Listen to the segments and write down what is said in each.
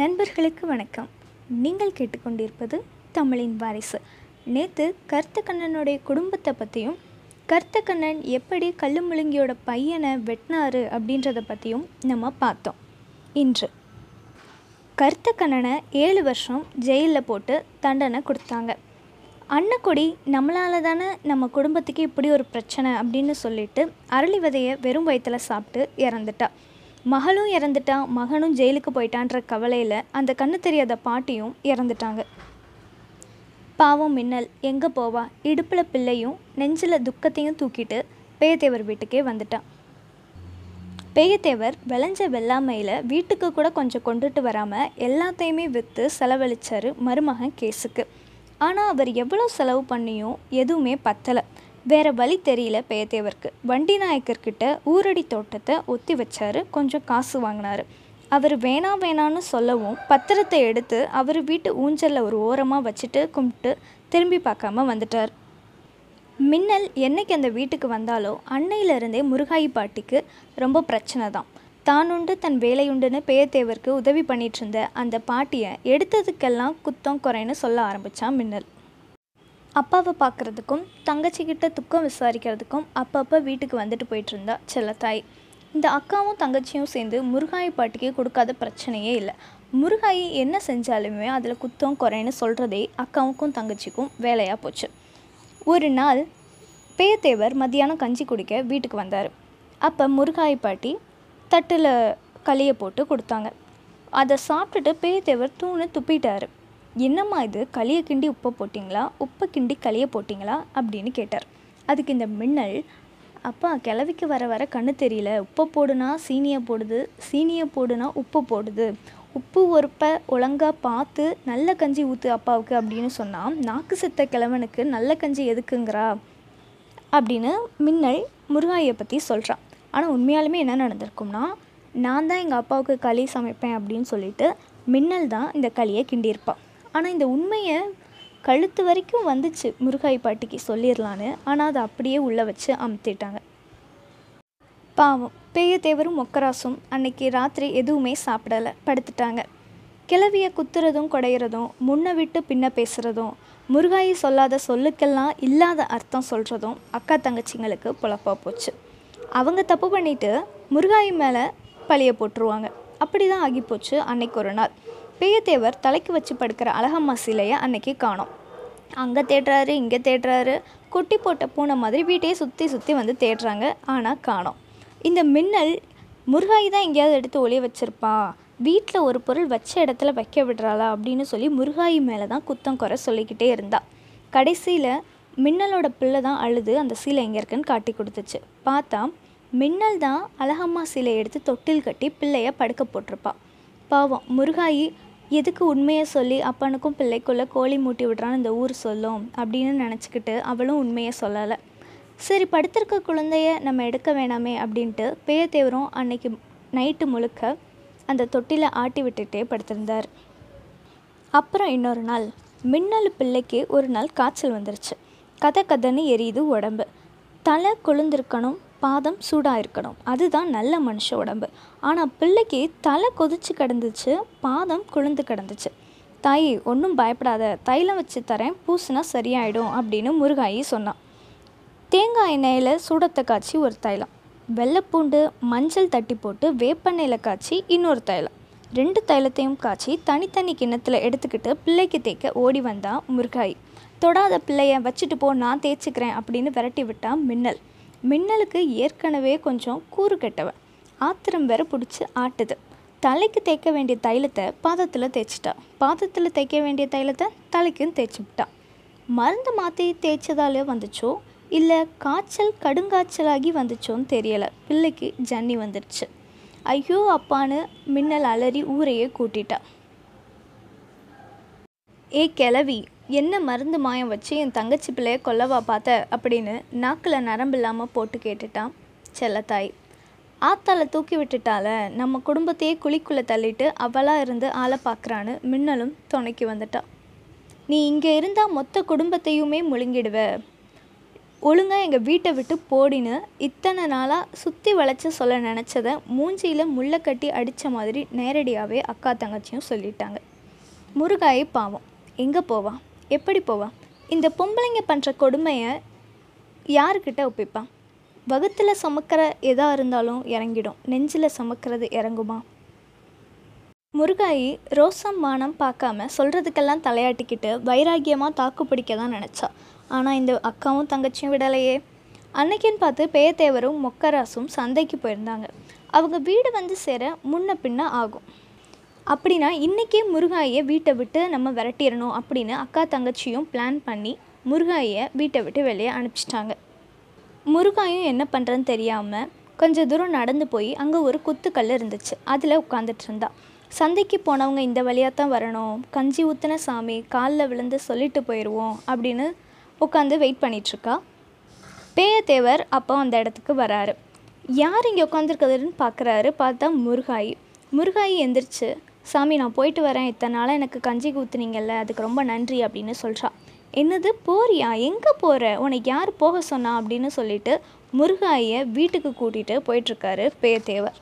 நண்பர்களுக்கு வணக்கம். நீங்கள் கேட்டுக்கொண்டிருப்பது தமிழின் வாரிசு. நேற்று கருத்தக்கண்ணனுடைய குடும்பத்தை பற்றியும் கருத்தக்கண்ணன் எப்படி கல்லு முழுங்கியோட பையனை வெட்டினாரு அப்படின்றத பற்றியும் நம்ம பார்த்தோம். இன்று. கருத்தக்கண்ணனை ஏழு வருஷம் ஜெயிலில் போட்டு தண்டனை கொடுத்தாங்க. அன்னக்குடி நம்மளால் தானே நம்ம குடும்பத்துக்கு இப்படி ஒரு பிரச்சனை அப்படின்னு சொல்லிட்டு அரளி விதையை வெறும் வயிற்றில் சாப்பிட்டு இறந்துட்டா. மகளும் இறந்துட்டா மகனும் ஜெயிலுக்கு போயிட்டான்ற கவலையில் அந்த கண்ணு தெரியாத பாட்டியும் இறந்துட்டாங்க. பாவம் மின்னல் எங்கே போவா? இடுப்பில் பிள்ளையும் நெஞ்சில் துக்கத்தையும் தூக்கிட்டு பேயத்தேவர் வீட்டுக்கே வந்துட்டான் பேயத்தேவர் விளைஞ்ச வெள்ளாமையில் வீட்டுக்கு கூட கொஞ்சம் கொண்டுட்டு வராமல் எல்லாத்தையுமே விற்று செலவழிச்சாரு மருமகன் கேஸுக்கு ஆனால் அவர் எவ்வளோ செலவு பண்ணியும் எதுவுமே பத்தலை. வேறு வழி தெரியல பெயத்தேவருக்கு வண்டி நாயக்கர்கிட்ட ஊரடி தோட்டத்தை ஒத்தி வச்சாரு. கொஞ்சம் காசு வாங்கினாரு. அவர் வேணாம் வேணான்னு சொல்லவும் பத்திரத்தை எடுத்து அவர் வீட்டு ஊஞ்சலில் ஒரு ஓரமாக வச்சுட்டு கும்பிட்டு திரும்பி பார்க்காம வந்துட்டார். மின்னல் என்னைக்கு அந்த வீட்டுக்கு வந்தாலோ அன்னையிலிருந்தே முருகாயி பாட்டிக்கு ரொம்ப பிரச்சனை தான். தானுண்டு தன் வேலையுண்டுன்னு பேயத்தேவருக்கு உதவி பண்ணிட்டு இருந்த அந்த பாட்டியை எடுத்ததுக்கெல்லாம் குத்தம் குறைன்னு சொல்ல ஆரம்பித்தான் மின்னல். அப்பாவை பார்க்குறதுக்கும் தங்கச்சிக்கிட்ட துக்கம் விசாரிக்கிறதுக்கும் அப்பப்போ வீட்டுக்கு வந்துட்டு போயிட்டுருந்தா செல்லத்தாய். இந்த அக்காவும் தங்கச்சியும் சேர்ந்து முருகாயி பாட்டிக்கு கொடுக்காத பிரச்சனையே இல்லை. முருகாயி என்ன செஞ்சாலுமே அதில் குத்தம் குறைன்னு சொல்கிறதே அக்காவுக்கும் தங்கச்சிக்கும் வேலையாக போச்சு. ஒரு நாள் பேயத்தேவர் மத்தியானம் கஞ்சி குடிக்க வீட்டுக்கு வந்தார். அப்போ முருகாயி பாட்டி தட்டில் களியை போட்டு கொடுத்தாங்க. அதை சாப்பிட்டுட்டு பேயத்தேவர் தூணு துப்பிட்டாரு. என்னம்மா இது? களியை கிண்டி உப்பை போட்டிங்களா? உப்பை கிண்டி களியை போட்டிங்களா? அப்படின்னு கேட்டார். அதுக்கு இந்த மின்னல் அப்பா கிளவிக்கு வர வர கண்ணு தெரியல. உப்பை போடுனா சீனியை போடுது சீனியை போடுனா உப்பு போடுது. உப்பு ஒருப்பை ஒழுங்காக பார்த்து நல்ல கஞ்சி ஊற்று அப்பாவுக்கு அப்படின்னு சொன்னால் நாக்கு செத்த கிழவனுக்கு நல்ல கஞ்சி எதுக்குங்கிறா? அப்படின்னு மின்னல் முருகாயை பற்றி சொல்கிறான் ஆனால் உண்மையாலுமே என்ன நடந்திருக்கும்னா நான் தான் எங்கள் அப்பாவுக்கு களி சமைப்பேன் அப்படின்னு சொல்லிட்டு மின்னல் தான் இந்த களியை கிண்டியிருப்பான் ஆனால் இந்த உண்மையை கழுத்து வரைக்கும் வந்துச்சு. முருகாய் பாட்டிக்கு சொல்லிடலான்னு ஆனால் அதை அப்படியே உள்ளே வச்சு அமுத்திட்டாங்க. பாவம். பேயத்தேவரும் மொக்கராசும் அன்னைக்கு ராத்திரி எதுவுமே சாப்பிடலை. படுத்துட்டாங்க. கிளவியை குத்துறதும் குடையிறதும் முன்ன விட்டு பின்ன பேசுகிறதும் முருகாயி சொல்லாத சொல்லுக்கெல்லாம் இல்லாத அர்த்தம் சொல்கிறதும் அக்கா தங்கச்சிங்களுக்கு பொழப்பா போச்சு. அவங்க தப்பு பண்ணிவிட்டு முருகாயி மேலே பழிய போட்டுருவாங்க. அப்படி தான் ஆகிப்போச்சு அன்னைக்கு ஒரு நாள். பேயத்தேவர் தலைக்கு வச்சு படுக்கிற அழகம்மா சிலையை அன்னைக்கு காணோம். அங்கே தேடுறாரு இங்கே தேடுறாரு. குட்டி போட்ட பூனை மாதிரி வீட்டையே சுற்றி சுற்றி வந்து தேடுறாங்க. ஆனால் காணோம். இந்த மின்னல் முருகாயி தான் எங்கேயாவது எடுத்து ஒளிய வச்சிருப்பா. வீட்டில் ஒரு பொருள் வச்ச இடத்துல வைக்க விடுறாளா அப்படின்னு சொல்லி முருகாயி மேலே தான் குத்தம் குறை சொல்லிக்கிட்டே இருந்தா. கடைசியில் மின்னலோட பிள்ளை தான் அழுது அந்த சீலை எங்கே இருக்குன்னு காட்டி கொடுத்துச்சு. பார்த்தா மின்னல் தான் அழகம்மா சீலை எடுத்து தொட்டில் கட்டி பிள்ளைய படுக்க போட்டிருப்பா. பாவம் முருகாயி எதுக்கு உண்மையை சொல்லி அப்பனுக்கும் பிள்ளைக்குள்ளே கோழி மூட்டி விடுறான்னு இந்த ஊர் சொல்லும் அப்படின்னு நினச்சிக்கிட்டு அவளும் உண்மையை சொல்லலை. சரி படுத்திருக்க குழந்தைய நம்ம எடுக்க வேணாமே அப்படின்ட்டு பேயத்தேவரும் அன்னைக்கு நைட்டு முழுக்க அந்த தொட்டியில் ஆட்டி விட்டுட்டே படுத்திருந்தார். அப்புறம் இன்னொரு நாள் மின்னல் பிள்ளைக்கு ஒரு நாள் காய்ச்சல் வந்துருச்சு. கதை கதைன்னு எரியுது உடம்பு. தலை கொழுந்திருக்கணும் பாதம் சூடாக இருக்கணும் அதுதான் நல்ல மனுஷ உடம்பு. ஆனால் பிள்ளைக்கு தலை கொதிச்சு கிடந்துச்சு பாதம் குளிர்ந்து கிடந்துச்சு. தை ஒன்றும் பயப்படாத. தைலம் வச்சு தரேன் பூசினா சரியாயிடும் அப்படின்னு முருகாயி சொன்னான். தேங்காய் எண்ணெயில் சூடத்தை காய்ச்சி ஒரு தைலம். வெள்ளைப்பூண்டு மஞ்சள் தட்டி போட்டு வேப்பெண்ணெயில் காய்ச்சி இன்னொரு தைலம். ரெண்டு தைலத்தையும் காய்ச்சி தனித்தனி கிண்ணத்தில் எடுத்துக்கிட்டு பிள்ளைக்கு தேய்க்க ஓடி வந்தான் முருகாயி. தொடாத பிள்ளைய வச்சுட்டு போ நான் தேய்ச்சிக்கிறேன் அப்படின்னு விரட்டி விட்டான் மின்னல். மின்னலுக்கு ஏற்கனவே கொஞ்சம் கூறு கெட்டவன். ஆத்திரம் வேற பிடிச்சி ஆட்டுது. தலைக்கு தேய்க்க வேண்டிய தைலத்தை பாதத்தில் தேய்ச்சிட்டா. பாதத்தில் தேய்க்க வேண்டிய தைலத்தை தலைக்கும் தேய்ச்சி மருந்து மாற்றி தேய்ச்சதாலே வந்துச்சோ? இல்லை காய்ச்சல் கடுங்காய்ச்சலாகி வந்துச்சோன்னு தெரியலை. பிள்ளைக்கு ஜன்னி வந்துடுச்சு ஐயோ அப்பான்னு மின்னல் அலறி ஊரையே கூட்டிட்டா. ஏ கிளவி என்ன மருந்து மாயம் வச்சு என் தங்கச்சி பிள்ளைய கொல்லவா பார்த்த அப்படின்னு நாக்கில் நரம்பு இல்லாமல் போட்டு கேட்டுட்டான் செல்லத்தாய். ஆத்தால தூக்கி விட்டுட்டால நம்ம குடும்பத்தையே குழிக்குள்ளே தள்ளிட்டு அவளாக இருந்து ஆளை பார்க்குறான்னு மின்னலும் துணைக்கு வந்துட்டா. நீ இங்கே இருந்தால் மொத்த குடும்பத்தையுமே முழுங்கிடுவ. ஒழுங்காக எங்கள் வீட்டை விட்டு போடின்னு இத்தனை நாளாக சுற்றி வளைச்ச சொல்ல நினச்சதை மூஞ்சியில் முள்ளை கட்டி அடித்த மாதிரி நேரடியாகவே அக்கா தங்கச்சியும் சொல்லிட்டாங்க. முருகாயை பாவம். எங்கே போவான் எப்படி போவான் இந்த பொம்பளைங்க பண்ணுற கொடுமையை யாருக்கிட்ட ஒப்பிப்பான் வகுத்தில் சுமக்கிற எதாக இருந்தாலும் இறங்கிடும். நெஞ்சில் சுமக்கிறது இறங்குமா? முருகாயி ரோசம் மானம் பார்க்காம சொல்கிறதுக்கெல்லாம் தலையாட்டிக்கிட்டு வைராகியமாக தாக்கு பிடிக்க தான் நினச்சா. ஆனால் இந்த அக்காவும் தங்கச்சியும் விடலையே. அன்னைக்குன்னு பார்த்து பேயத்தேவரும் மொக்கராசும் சந்தைக்கு போயிருந்தாங்க. அவங்க வீடு வந்து சேர முன்ன பின்ன ஆகும். அப்படின்னா இன்றைக்கே முருகாயை வீட்டை விட்டு நம்ம விரட்டிடணும் அப்படின்னு அக்கா தங்கச்சியும் பிளான் பண்ணி முருகாயை வீட்டை விட்டு வெளியே அனுப்பிச்சிட்டாங்க. முருகாயும் என்ன பண்ணுறன்னு தெரியாமல் கொஞ்சம் தூரம் நடந்து போய் அங்கே ஒரு குத்துக்கல் இருந்துச்சு. அதில் உட்காந்துட்டு இருந்தா. சந்தைக்கு போனவங்க இந்த வழியாக தான் வரணும். கஞ்சி ஊற்றின சாமி காலில் விழுந்து சொல்லிட்டு போயிடுவோம் அப்படின்னு உட்காந்து வெயிட் பண்ணிகிட்ருக்கா பேயத்தேவர் அப்போ அந்த இடத்துக்கு வராரு. யார் இங்கே உட்காந்துருக்கிறதுன்னு பார்க்குறாரு பார்த்தா முருகாயி. முருகாயி எந்திரிச்சு சாமி நான் போயிட்டு வரேன். இத்தனை நாளாக எனக்கு கஞ்சி ஊற்றுனீங்கல்ல அதுக்கு ரொம்ப நன்றி அப்படின்னு சொல்கிறா என்னது? போறியா? எங்கே போகிற உனக்கு யார் போக சொன்னா அப்படின்னு சொல்லிட்டு முருகாயை வீட்டுக்கு கூட்டிகிட்டு போயிட்டுருக்காரு பேயத்தேவர்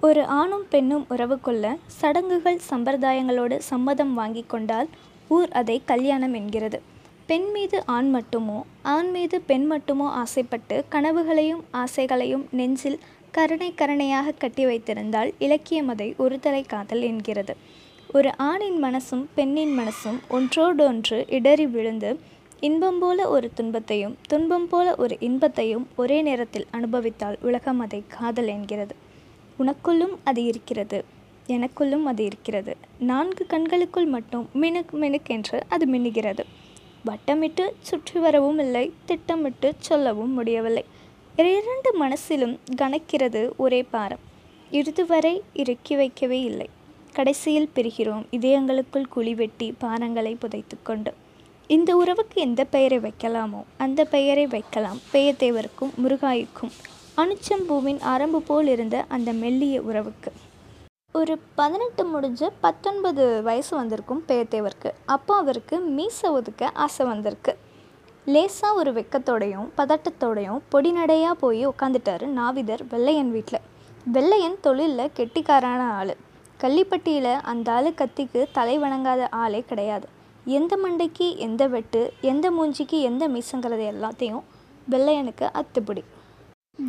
ஒரு ஆணும் பெண்ணும் உறவுக்குள்ள சடங்குகள் சம்பிரதாயங்களோடு சம்மதம் வாங்கி கொண்டால் ஊர் அதை கல்யாணம் என்கிறது. பெண் மீது ஆண் மட்டுமோ? ஆண் மீது பெண் மட்டுமோ ஆசைப்பட்டு கனவுகளையும் ஆசைகளையும் நெஞ்சில் கருணை கருணையாக கட்டி வைத்திருந்தால் இலக்கியம் அதை ஒருதலை காதல் என்கிறது. ஒரு ஆணின் மனசும் பெண்ணின் மனசும் ஒன்றோடொன்று இடறி விழுந்து இன்பம் போல ஒரு துன்பத்தையும் துன்பம் போல ஒரு இன்பத்தையும் ஒரே நேரத்தில் அனுபவித்தால் உலகம் அதை காதல் என்கிறது. உனக்குள்ளும் அது இருக்கிறது எனக்குள்ளும் அது இருக்கிறது. நான்கு கண்களுக்குள் மட்டும் மினுக் மினுக் என்று அது மின்னுகிறது. வட்டமிட்டு சுற்றி வரவும் இல்லை திட்டமிட்டு சொல்லவும் முடியவில்லை. இரண்டு மனசிலும் கணக்கிறது ஒரே பாரம். இறுதிவரை இறுக்கி வைக்கவே இல்லை. கடைசியில் பிரிகிறோம். இதயங்களுக்குள் குழி வெட்டி பாரங்களை புதைத்து கொண்டு. இந்த உறவுக்கு எந்த பெயரை வைக்கலாமோ அந்த பெயரை வைக்கலாம். பெயத்தேவருக்கும் முருகாய்க்கும். அணுச்சம்பூவின் அரம்பு போல் இருந்த அந்த மெல்லிய உறவுக்கு. ஒரு பதினெட்டு முடிஞ்சு பத்தொன்பது வயசு வந்திருக்கும் பேயத்தேவருக்கு அப்போ அவருக்கு மீசை ஒதுக்க ஆசை வந்திருக்கு. லேசாக ஒரு வெக்கத்தோடையும் பதட்டத்தோடையும் பொடிநடையாக போய் உட்காந்துட்டாரு நாவிதர் வெள்ளையன் வீட்டில் வெள்ளையன் தொழிலில் கெட்டிக்காரான ஆள். கள்ளிப்பட்டியில் அந்த ஆள் கத்திக்கு தலை வணங்காத ஆளே கிடையாது. எந்த மண்டைக்கு எந்த வெட்டு எந்த மூஞ்சிக்கு எந்த மீசங்கிறது எல்லாத்தையும் வெள்ளையனுக்கு அத்துப்பிடி.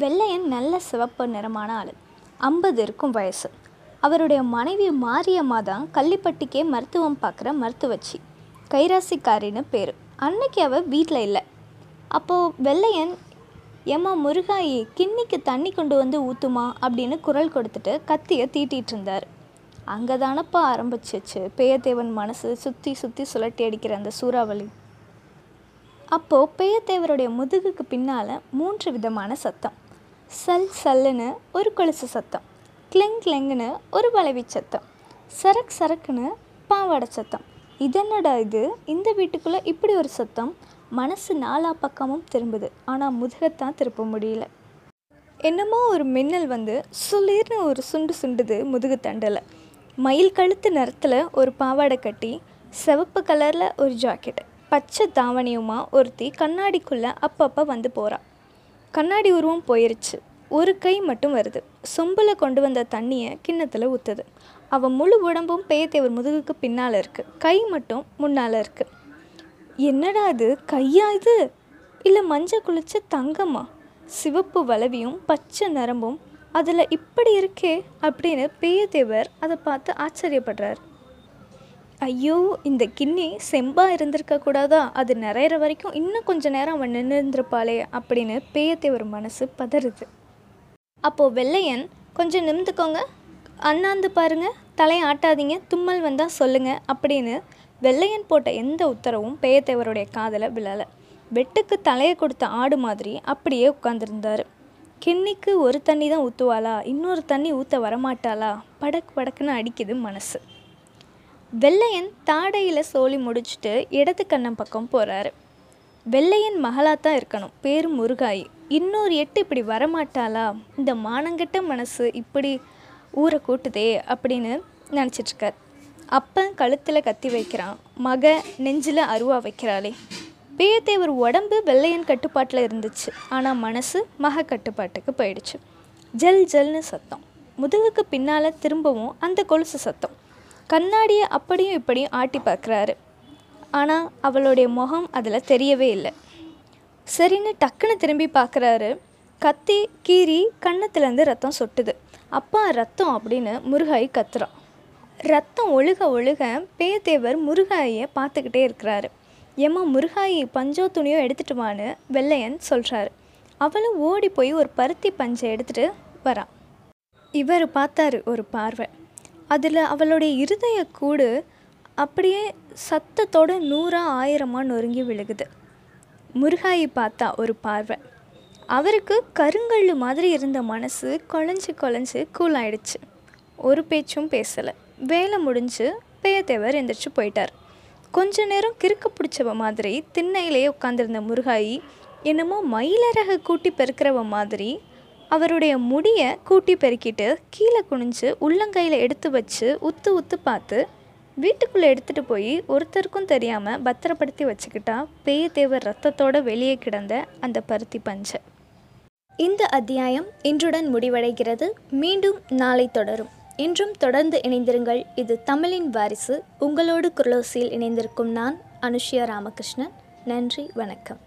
வெள்ளையன் நல்ல சிவப்பு நிறமான ஆள். ஐம்பது இருக்கும் வயசு. அவருடைய மனைவி மாரியம்மா தான் கள்ளிப்பட்டிக்கே மருத்துவம் பார்க்குற மருத்துவச்சி. கைராசிக்காரின்னு பேர். அன்னைக்கு அவள் வீட்டில் இல்லை. அப்போது வெள்ளையன் ஏம்மா முருகாயி கிண்ணிக்கு தண்ணி கொண்டு வந்து ஊற்றுமா அப்படின்னு குரல் கொடுத்துட்டு கத்தியை தீட்டிகிட்டு இருந்தார். அங்கே தானப்பா ஆரம்பிச்சிச்சு பேயத்தேவன் மனசு சுற்றி சுற்றி சுழட்டி அடிக்கிற அந்த சூறாவளி. அப்போது பேயத்தேவருடைய முதுகுக்கு பின்னால் மூன்று விதமான சத்தம். சல் சல்லுன்னு ஒரு கொலுசு சத்தம். கிளெங் கிளெங்குன்னு ஒரு வளைவி சத்தம். சரக் சரக்குன்னு பாவாடை சத்தம். இதென்னடா இது? இந்த வீட்டுக்குள்ளே இப்படி ஒரு சத்தம்? மனசு நாலா பக்கமும் திரும்புது. ஆனால் முதுகத்தான் திருப்ப முடியல. என்னமோ ஒரு மின்னல் வந்து சுளீர்னு ஒரு சுண்டு சுண்டுது முதுகு தண்டில் மயில் கழுத்து நிறத்தில் ஒரு பாவாடை கட்டி சிவப்பு கலரில் ஒரு ஜாக்கெட் பச்சை தாவணியுமா ஒருத்தி கண்ணாடிக்குள்ளே அப்பப்போ வந்து போகிறாள் கண்ணாடி உருவம் போயிருச்சு. ஒரு கை மட்டும் வருது. சொம்பில் கொண்டு வந்த தண்ணியை கிண்ணத்தில் ஊற்றுது அவன் முழு உடம்பும் பேயத்தேவர் முதுகுக்கு பின்னால் இருக்குது கை மட்டும் முன்னால் இருக்குது என்னடா இது? கையா இது? இல்லை மஞ்சள் குளிச்ச தங்கம்மா சிவப்பு வளவியும் பச்சை நரம்பும் அதில் இப்படி இருக்கே அப்படின்னு பேயத்தேவர் அதை பார்த்து ஆச்சரியப்படுறார். ஐயோ இந்த கிண்ணி செம்பாக இருந்திருக்க கூடாதா? அது நிறையிற வரைக்கும் இன்னும் கொஞ்ச நேரம் அவன் நின்று இருந்திருப்பாளே அப்படின்னு பேயத்தேவர் மனசு பதறுது. அப்போது வெள்ளையன் கொஞ்சம் நிமிந்துக்கோங்க அண்ணாந்து பாருங்கள் தலையை ஆட்டாதீங்க தும்மல் வந்தால் சொல்லுங்கள் அப்படின்னு வெள்ளையன் போட்ட எந்த உத்தரவும் பேயத்தேவருடைய காதில் விழலை. வெட்டுக்கு தலையை கொடுத்த ஆடு மாதிரி அப்படியே உட்காந்துருந்தாரு கிண்ணிக்கு ஒரு தண்ணி தான் ஊற்றுவாளா இன்னொரு தண்ணி ஊற்ற வரமாட்டாளா? படக் படக்குன்னு அடிக்குது மனசு. வெள்ளையன் தாடையில் சோழி முடிச்சுட்டு இடது கண்ணம் பக்கம் போகிறாரு வெள்ளையன் மகளாக தான் இருக்கணும் பேர் முருகாயி. இன்னொரு எட்டு இப்படி வரமாட்டாளா? இந்த மானங்கட்ட மனசு இப்படி ஊரை கூட்டுதே அப்படின்னு நினச்சிட்ருக்கார். அப்பன் கழுத்தில் கத்தி வைக்கிறான். மக நெஞ்சில் அருவா வைக்கிறாளே. பேயத்தேவர் உடம்பு வெள்ளையன் கட்டுப்பாட்டில் இருந்துச்சு. ஆனால் மனசு மக கட்டுப்பாட்டுக்கு போயிடுச்சு. ஜல் ஜல்னு சத்தம். முதுகுக்கு பின்னால் திரும்பவும் அந்த கொலுசு சத்தம். கண்ணாடியை அப்படியும் இப்படியும் ஆட்டி பார்க்குறாரு. ஆனால் அவளுடைய முகம் அதில் தெரியவே இல்லை. சரின்னு டக்குன்னு திரும்பி பார்க்குறாரு. கத்தி கீறி கன்னத்துலேருந்து ரத்தம் சொட்டுது. அப்பா ரத்தம் அப்படின்னு முருகாய் கத்துறான். ரத்தம் ஒழுக ஒழுக பேயத்தேவர் முருகாயை பார்த்துக்கிட்டே இருக்கிறாரு. ஏம்மா முருகாயி பஞ்சோ துணியோ எடுத்துட்டு வான்னு வெள்ளையன் சொல்கிறாரு அவளும் ஓடி போய் ஒரு பருத்தி பஞ்சை எடுத்துகிட்டு வரான் இவர் பார்த்தாரு ஒரு பார்வை. அதில் அவளுடைய இருதய கூடு அப்படியே சத்தத்தோட நூறா ஆயிரமாக நொறுங்கி விழுகுது. முருகாயை பார்த்தா ஒரு பார்வை. அவருக்கு கருங்கல் மாதிரி இருந்த மனசு குழஞ்சி குழஞ்சி கூலாயிடுச்சு ஒரு பேச்சும் பேசலை. வேலை முடிஞ்சு பேயத்தேவர் எந்திரிச்சு போயிட்டார். கொஞ்ச நேரம் கிறுக்கு பிடிச்சவ மாதிரி திண்ணையிலேயே உட்காந்துருந்த முருகாயி என்னமோ மயிலரக கூட்டி பெருக்கிறவ மாதிரி அவருடைய முடியை கூட்டி பெருக்கிட்டு கீழே குனிஞ்சு உள்ளங்கையில் எடுத்து வச்சு உத்து உத்து பார்த்து வீட்டுக்குள்ளே எடுத்துகிட்டு போய் ஒருத்தருக்கும் தெரியாமல் பத்திரப்படுத்தி வச்சுக்கிட்டா பேயத்தேவர் ரத்தத்தோடு வெளியே கிடந்த அந்த பருத்தி பஞ்சை. இந்த அத்தியாயம் இன்றுடன் முடிவடைகிறது. மீண்டும் நாளை தொடரும். இன்றும் தொடர்ந்து இணைந்திருங்கள். இது தமிழின் வாரிசு. உங்களோடு குரலோசியில் இணைந்திருக்கும் நான் அனுஷ்யா ராமகிருஷ்ணன். நன்றி வணக்கம்.